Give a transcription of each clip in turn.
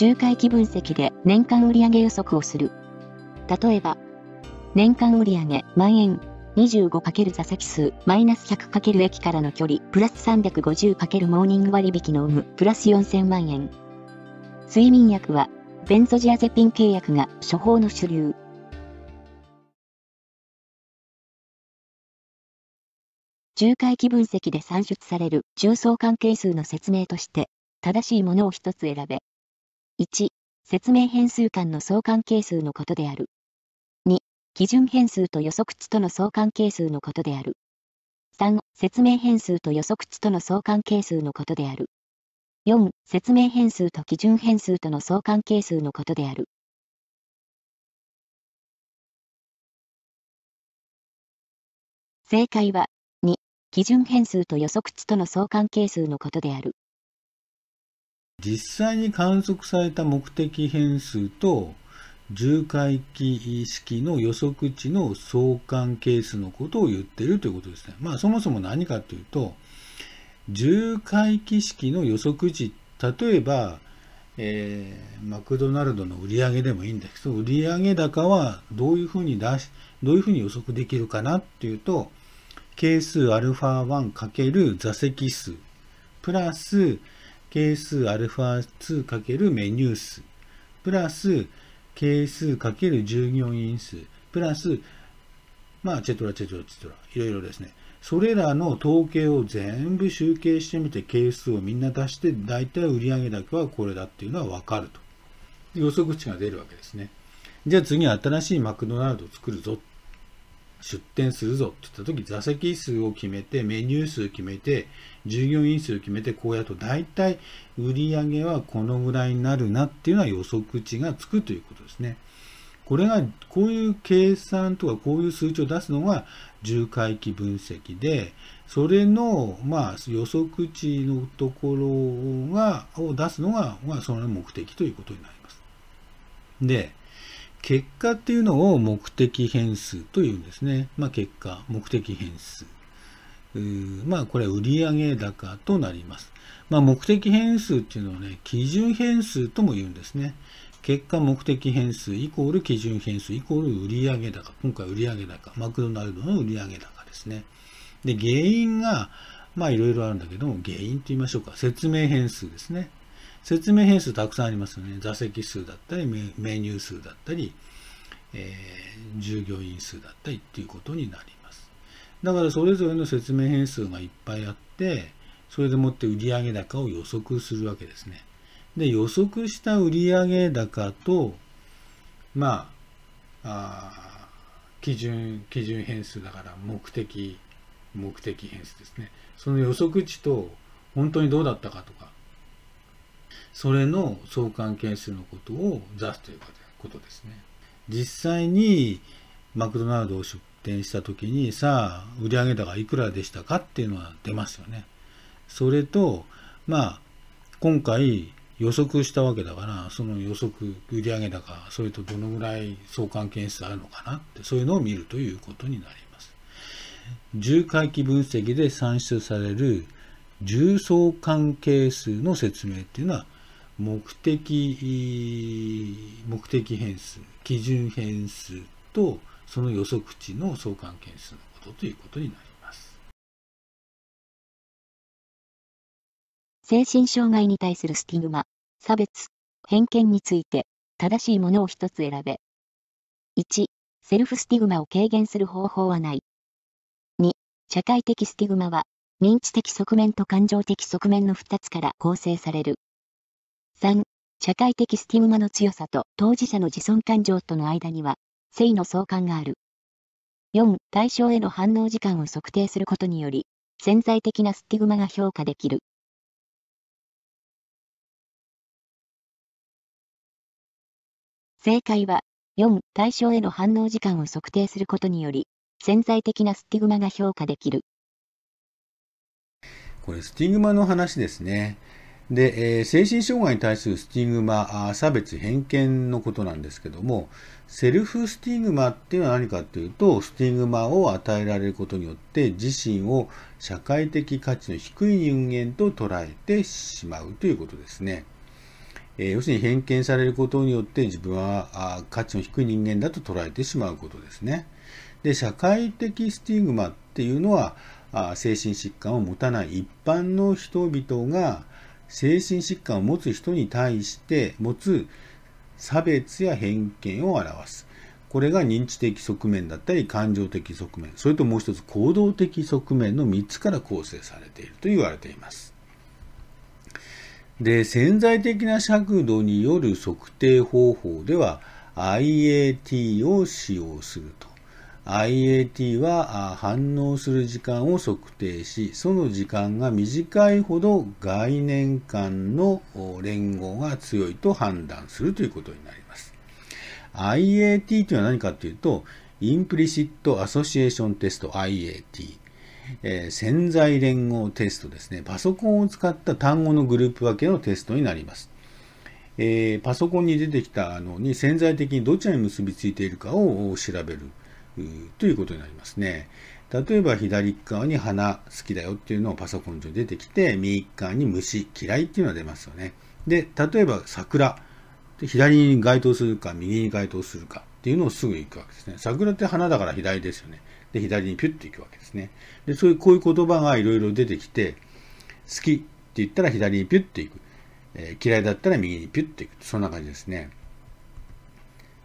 中回帰分析で年間売上予測をする。例えば、年間売上万円 25× 座席数マイナス 100× 駅からの距離プラス 350× モーニング割引の有無プラス4000万円。睡眠薬はベンゾジアゼピン契約が処方の主流。重回帰分析で算出される重層関係数の説明として、正しいものを一つ選べ。1、説明変数間の相関係数のことである。2、基準変数と予測値との相関係数のことである。3、説明変数と予測値との相関係数のことである。4、説明変数と基準変数との相関係数のことである。正解は、2、基準変数と予測値との相関係数のことである。実際に観測された目的変数と重回帰式の予測値の相関係数のことを言っているということですね。まあそもそも何かというと、重回帰式の予測値、例えば、えー、マクドナルドの売り上げでもいいんですけど、売上高はどういうふうに出し、どういうふうに予測できるかなっていうと、係数 α1× 座席数、プラス、係数 α2× メニュー数、プラス、係数×従業員数、プラス、まあ、チェトラ、チェトラ、チェトラ、いろいろですね。それらの統計を全部集計してみて、係数をみんな出して、大体売上高はこれだっていうのはわかると。予測値が出るわけですね。じゃあ次新しいマクドナルドを作るぞ出店するぞって言った時、座席数を決めて、メニュー数決めて、従業員数を決めて、こうやると大体売り上げはこのぐらいになるなっていうのは予測値がつくということですね。これが、こういう計算とかこういう数値を出すのが重回帰分析で、それの、まあ、予測値のところが、を出すのが、まあ、その目的ということになります。で、結果っていうのを目的変数というんですね。まあ、結果、目的変数。まあ、これ売上高となります。まあ、目的変数っていうのはね、基準変数とも言うんですね。結果目的変数イコール基準変数イコール売上高。今回売上高。マクドナルドの売上高ですね。で、原因が、まあいろいろあるんだけども、原因と言いましょうか。説明変数ですね。説明変数たくさんありますよね。座席数だったり、メニュー数だったり、えー、従業員数だったりっていうことになります。だからそれぞれの説明変数がいっぱいあって、それでもって売上高を予測するわけですね。で、予測した売上高と、まあ、あ基準、基準変数だから目的、目的変数ですね。その予測値と本当にどうだったかとか、それの相関係数のことを出すということですね。実際にマクドナルドを出店した時にさあ売上高いくらでしたかっていうのは出ますよね。それとまあ今回予測したわけだからその予測売上高それとどのぐらい相関係数あるのかなってそういうのを見るということになります。重回帰分析で算出される重相関係数の説明っていうのは目的、目的変数、基準変数とその予測値の相関係数のことということになります。精神障害に対するスティグマ、差別、偏見について正しいものを一つ選べ。1、セルフスティグマを軽減する方法はない。2、社会的スティグマは認知的側面と感情的側面の2つから構成される。3、社会的スティグマの強さと当事者の自尊感情との間には、正の相関がある。4、対象への反応時間を測定することにより、潜在的なスティグマが評価できる。正解は、4、対象への反応時間を測定することにより、潜在的なスティグマが評価できる。これ、スティグマの話ですね。で、えー、精神障害に対するスティグマ、差別、偏見のことなんですけども、セルフスティグマっていうのは何かっていうと、スティグマを与えられることによって自身を社会的価値の低い人間と捉えてしまうということですね。えー、要するに偏見されることによって自分はあ価値の低い人間だと捉えてしまうことですね。で、社会的スティグマっていうのは、あ精神疾患を持たない一般の人々が精神疾患を持つ人に対して持つ差別や偏見を表す。これが認知的側面だったり感情的側面、それともう一つ行動的側面の3つから構成されていると言われています。で、潜在的な尺度による測定方法では IAT を使用すると。IAT は反応する時間を測定し、その時間が短いほど概念間の連合が強いと判断するということになります。IAT というのは何かというと、 Implicit Association Test IAT、えー、潜在連合テストですね。パソコンを使った単語のグループ分けのテストになります。えー、パソコンに出てきたのに潜在的にどちらに結びついているかを調べる。ということになりますね。例えば左側に花好きだよっていうのをパソコン上に出てきて、右側に虫嫌いっていうのが出ますよね。で、例えば桜。左に該当するか、右に該当するかっていうのをすぐ行くわけですね。桜って花だから左ですよね。で、左にピュッと行くわけですね。で、そういう、こういう言葉がいろいろ出てきて、好きって言ったら左にピュッと行く。えー、嫌いだったら右にピュッと行く。そんな感じですね。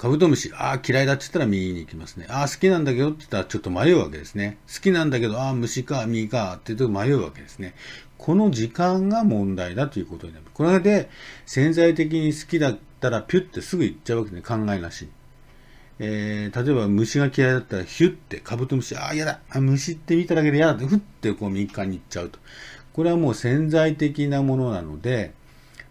カブトムシ、ああ、嫌いだって言ったら右に行きますね。ああ、好きなんだけどって言ったらちょっと迷うわけですね。好きなんだけど、ああ、虫か、右かって言うと迷うわけですね。この時間が問題だということになる。これで潜在的に好きだったらピュッてすぐ行っちゃうわけね。考えなし。えー、例えば虫が嫌いだったらヒュッてカブトムシ、ああ、嫌だ。あ虫って見ただけで嫌だって、ふってこう右側に行っちゃうと。これはもう潜在的なものなので、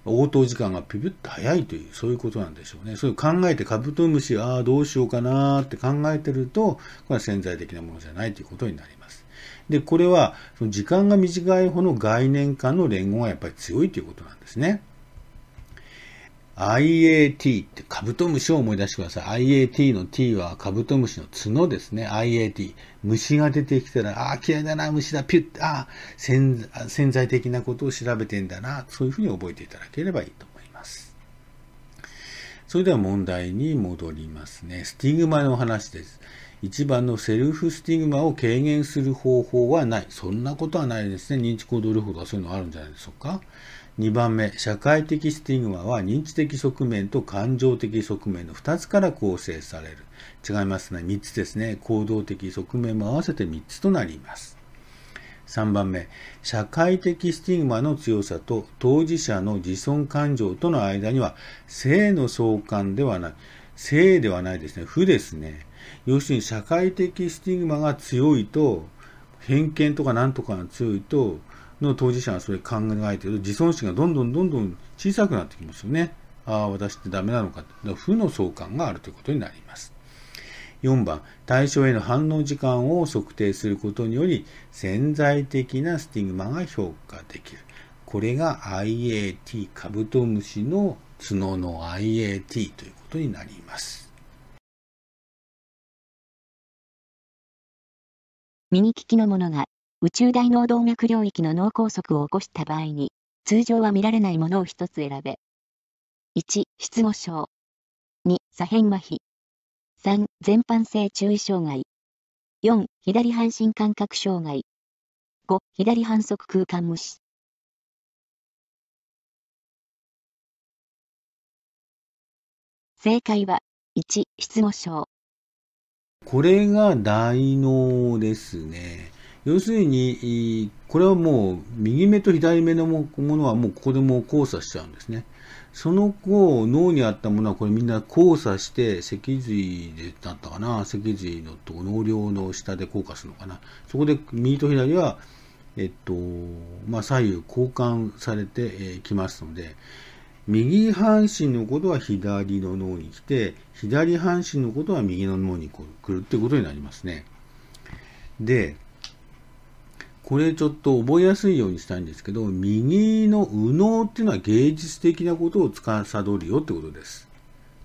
応答時間がピピッと早いという、そういうことなんでしょうね。そういう考えてカブトムシ、ああ、どうしようかなって考えてると、これは潜在的なものじゃないということになります。で、これは、その時間が短い方の概念化の連合がやっぱり強いということなんですね。IAT ってカブトムシを思い出してください。IAT の T はカブトムシの角ですね。IAT。虫が出てきたら、ああ、嫌いだな、虫だ、ピュッ、ああ、潜在的なことを調べてんだな。そういうふうに覚えていただければいいと思います。それでは問題に戻りますね。スティグマの話です。1番のセルフスティグマを軽減する方法はない。そんなことはないですね。認知行動療法とかそういうのあるんじゃないでしょうか。2番目、社会的スティグマは認知的側面と感情的側面の2つから構成される。違いますね。3つですね。行動的側面も合わせて3つとなります。3番目、社会的スティグマの強さと当事者の自尊感情との間には正の相関ではない。正ではないですね。負ですね。要するに社会的スティグマが強いと、偏見とか何とかが強いと、の当事者がそれ考えてると自尊心がどんどんどんどん小さくなってきますよね。ああ、私ってダメなのか。負の相関があるということになります。4番、対象への反応時間を測定することにより、潜在的なスティグマが評価できる。これが IAT、カブトムシの角の IAT ということになります。右利きのものが宇宙大脳動脈領域の脳梗塞を起こした場合に、通常は見られないものを一つ選べ。1、失語症。2、左辺麻痺。3、全般性注意障害。4、左半身感覚障害。5、左反則空間無視。正解は、1、失語症。これが大脳ですね。要するに、これはもう右目と左目のものはもうここでもう交差しちゃうんですね。その後、脳にあったものはこれみんな交差して脊髄でだったかな脊髄のと脳梁の下で交換するのかなそこで右と左は、えっと、まあ、左右交換されてきますので、右半身のことは左の脳に来て、左半身のことは右の脳に来るってことになりますね。で、これちょっと覚えやすいようにしたいんですけど、右の右脳っていうのは芸術的なことを司るよってことです。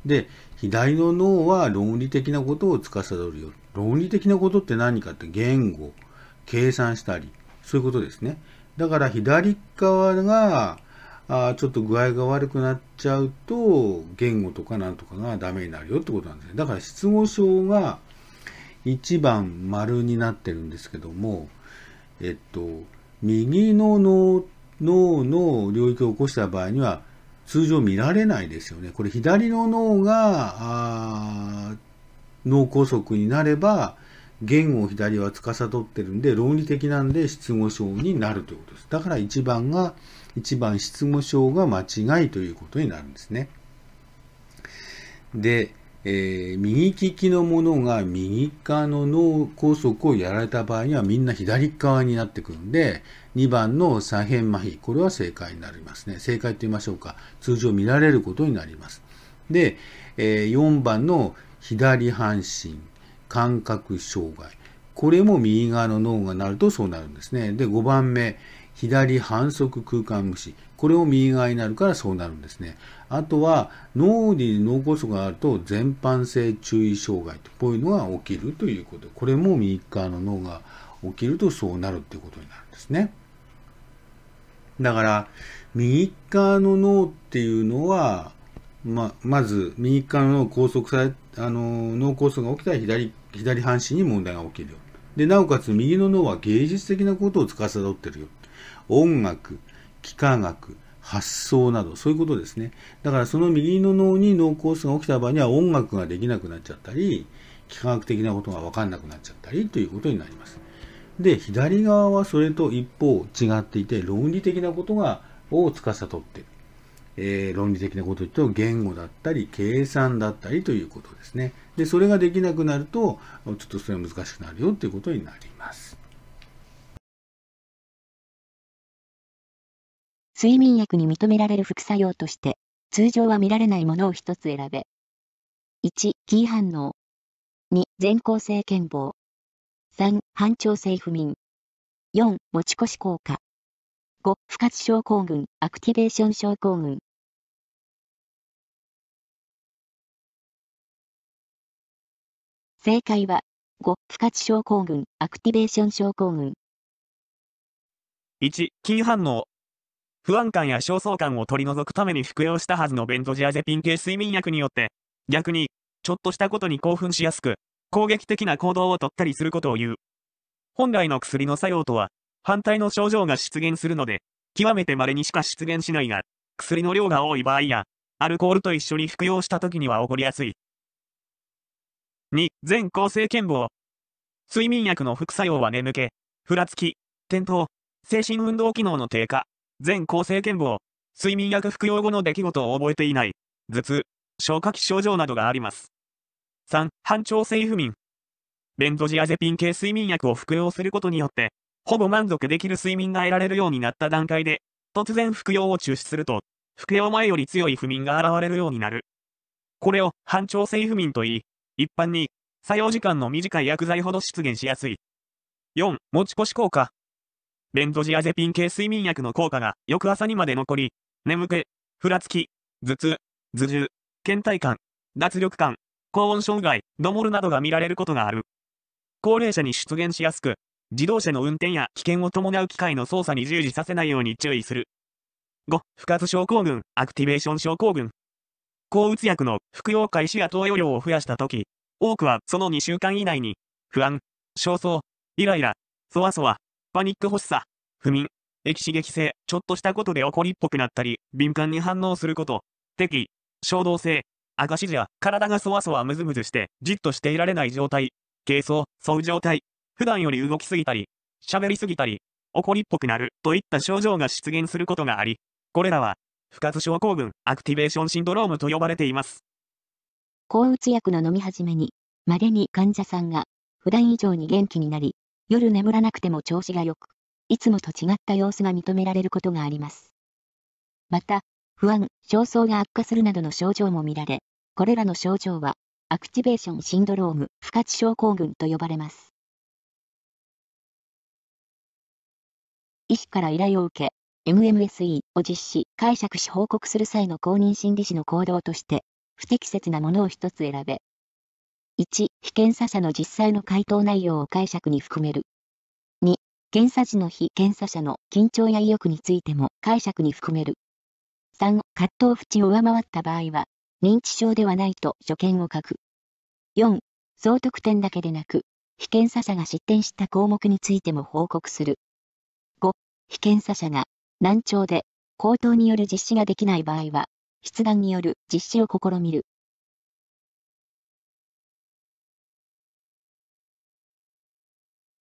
で、左の脳は論理的なことを司るよ。論理的なことって何かって言語、計算したり、そういうことですね。だから左側があちょっと具合が悪くなっちゃうと、言語とかなんとかがダメになるよってことなんですね。だから失語症が1番丸になってるんですけども、えっと、右の脳脳の領域を起こした場合には、通常見られないですよね。これ左の脳が脳梗塞になれば、言語を左は司ってるんで、論理的なんで失語症になるということです。だから1番が、1番失語症が間違いということになるんですね。で、えー、右利きの者が右側の脳梗塞をやられた場合にはみんな左側になってくるんで、2番の左辺麻痺、これは正解になりますね。正解と言いましょうか。通常見られることになります。で、えー、4番の左半身、感覚障害。これも右側の脳がなるとそうなるんですね。で、5番目、左反則空間無視。これも右側になるからそうなるんですね。あとは、脳に脳梗塞があると、全般性注意障害と、こういうのが起きるということ。これも右側の脳が起きるとそうなるということになるんですね。だから、右側の脳っていうのは、ま、まず、右側の脳拘束され、あの、脳梗塞が起きたら左、左半身に問題が起きるよ。で、なおかつ右の脳は芸術的なことを司ってるよ。音楽、幾何学、発想など、そういうことですね。だからその右の脳に脳梗塞が起きた場合には音楽ができなくなっちゃったり、幾何学的なことが分かんなくなっちゃったりということになります。で、左側はそれと一方違っていて、論理的なことが、を司っている。えー、論理的なことと言語だったり、計算だったりということですね。で、それができなくなると、ちょっとそれは難しくなるよということになります。睡眠薬に認められる副作用として、通常は見られないものを一つ選べ。1、キー反応。2、全構性健忘。3、反調性不眠。4、持ち越し効果。5、不活症候群、アクティベーション症候群。正解は、5、不活症候群、アクティベーション症候群。1、筋反応。不安感や焦燥感を取り除くために服用したはずのベンゾジアゼピン系睡眠薬によって、逆に、ちょっとしたことに興奮しやすく、攻撃的な行動をとったりすることを言う。本来の薬の作用とは、反対の症状が出現するので、極めて稀にしか出現しないが、薬の量が多い場合や、アルコールと一緒に服用した時には起こりやすい。2、全構成健忘。睡眠薬の副作用は眠気、ふらつき、転倒、精神運動機能の低下、全構成健忘、睡眠薬服用後の出来事を覚えていない、頭痛、消化器症状などがあります。3、反調性不眠。ベンゾジアゼピン系睡眠薬を服用することによって、ほぼ満足できる睡眠が得られるようになった段階で、突然服用を中止すると、服用前より強い不眠が現れるようになる。これを反調性不眠と言い、一般に作用時間の短い薬剤ほど出現しやすい。4、持ち越し効果。ベンゾジアゼピン系睡眠薬の効果が翌朝にまで残り、眠気、ふらつき、頭痛、頭重、倦怠感、脱力感、高温障害、ドモルなどが見られることがある。高齢者に出現しやすく、自動車の運転や危険を伴う機械の操作に従事させないように注意する。5、不活症候群、アクティベーション症候群。抗うつ薬の服用開始や投与量を増やしたとき、多くはその2週間以内に、不安、焦燥、イライラ、そわそわ、パニック発作、不眠、易刺激性、ちょっとしたことで怒りっぽくなったり、敏感に反応すること、敵意、衝動性、赤指示体がそわそわムズムズして、じっとしていられない状態、軽躁、躁状態、普段より動きすぎたり、喋りすぎたり、怒りっぽくなる、といった症状が出現することがあり、これらは、賦活症候群、 Activation Syndrome と呼ばれています。抗うつ薬の飲み始めに、稀に患者さんが、普段以上に元気になり、夜眠らなくても調子が良く、いつもと違った様子が認められることがあります。また、不安、焦燥が悪化するなどの症状も見られ、これらの症状は、 Activation Syndrome、賦活症候群と呼ばれます。医師から依頼を受け、MMSE を実施、解釈し報告する際の公認心理師の行動として、不適切なものを一つ選べ。1、被検査者の実際の回答内容を解釈に含める。2、検査時の被検査者の緊張や意欲についても解釈に含める。3、葛藤縁を上回った場合は、認知症ではないと所見を書く。4、総得点だけでなく、被検査者が失点した項目についても報告する。5、被検査者が難聴で口頭による実施ができない場合は、筆談による実施を試みる。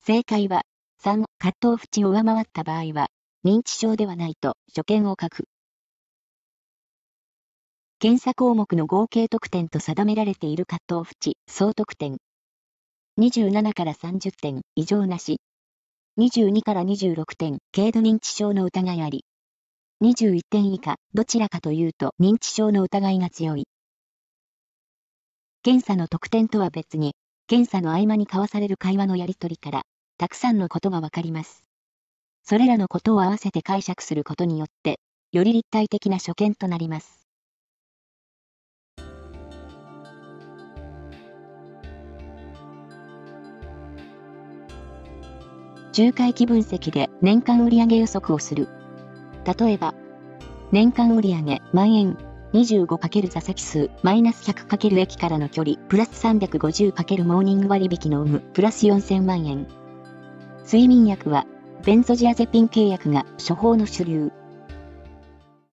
正解は、3、葛藤縁を上回った場合は、認知症ではないと所見を書く。検査項目の合計得点と定められている葛藤縁、総得点。27から30点、異常なし。22から26点、軽度認知症の疑いあり。21点以下、どちらかというと認知症の疑いが強い。検査の得点とは別に、検査の合間に交わされる会話のやり取りから、たくさんのことがわかります。それらのことを合わせて解釈することによって、より立体的な所見となります。中回帰分析で年間売上予測をする。例えば、年間売上万円 25× 座席数マイナス 100× 駅からの距離プラス 350× モーニング割引の有無プラス4000万円。睡眠薬はベンゾジアゼピン契約が処方の主流。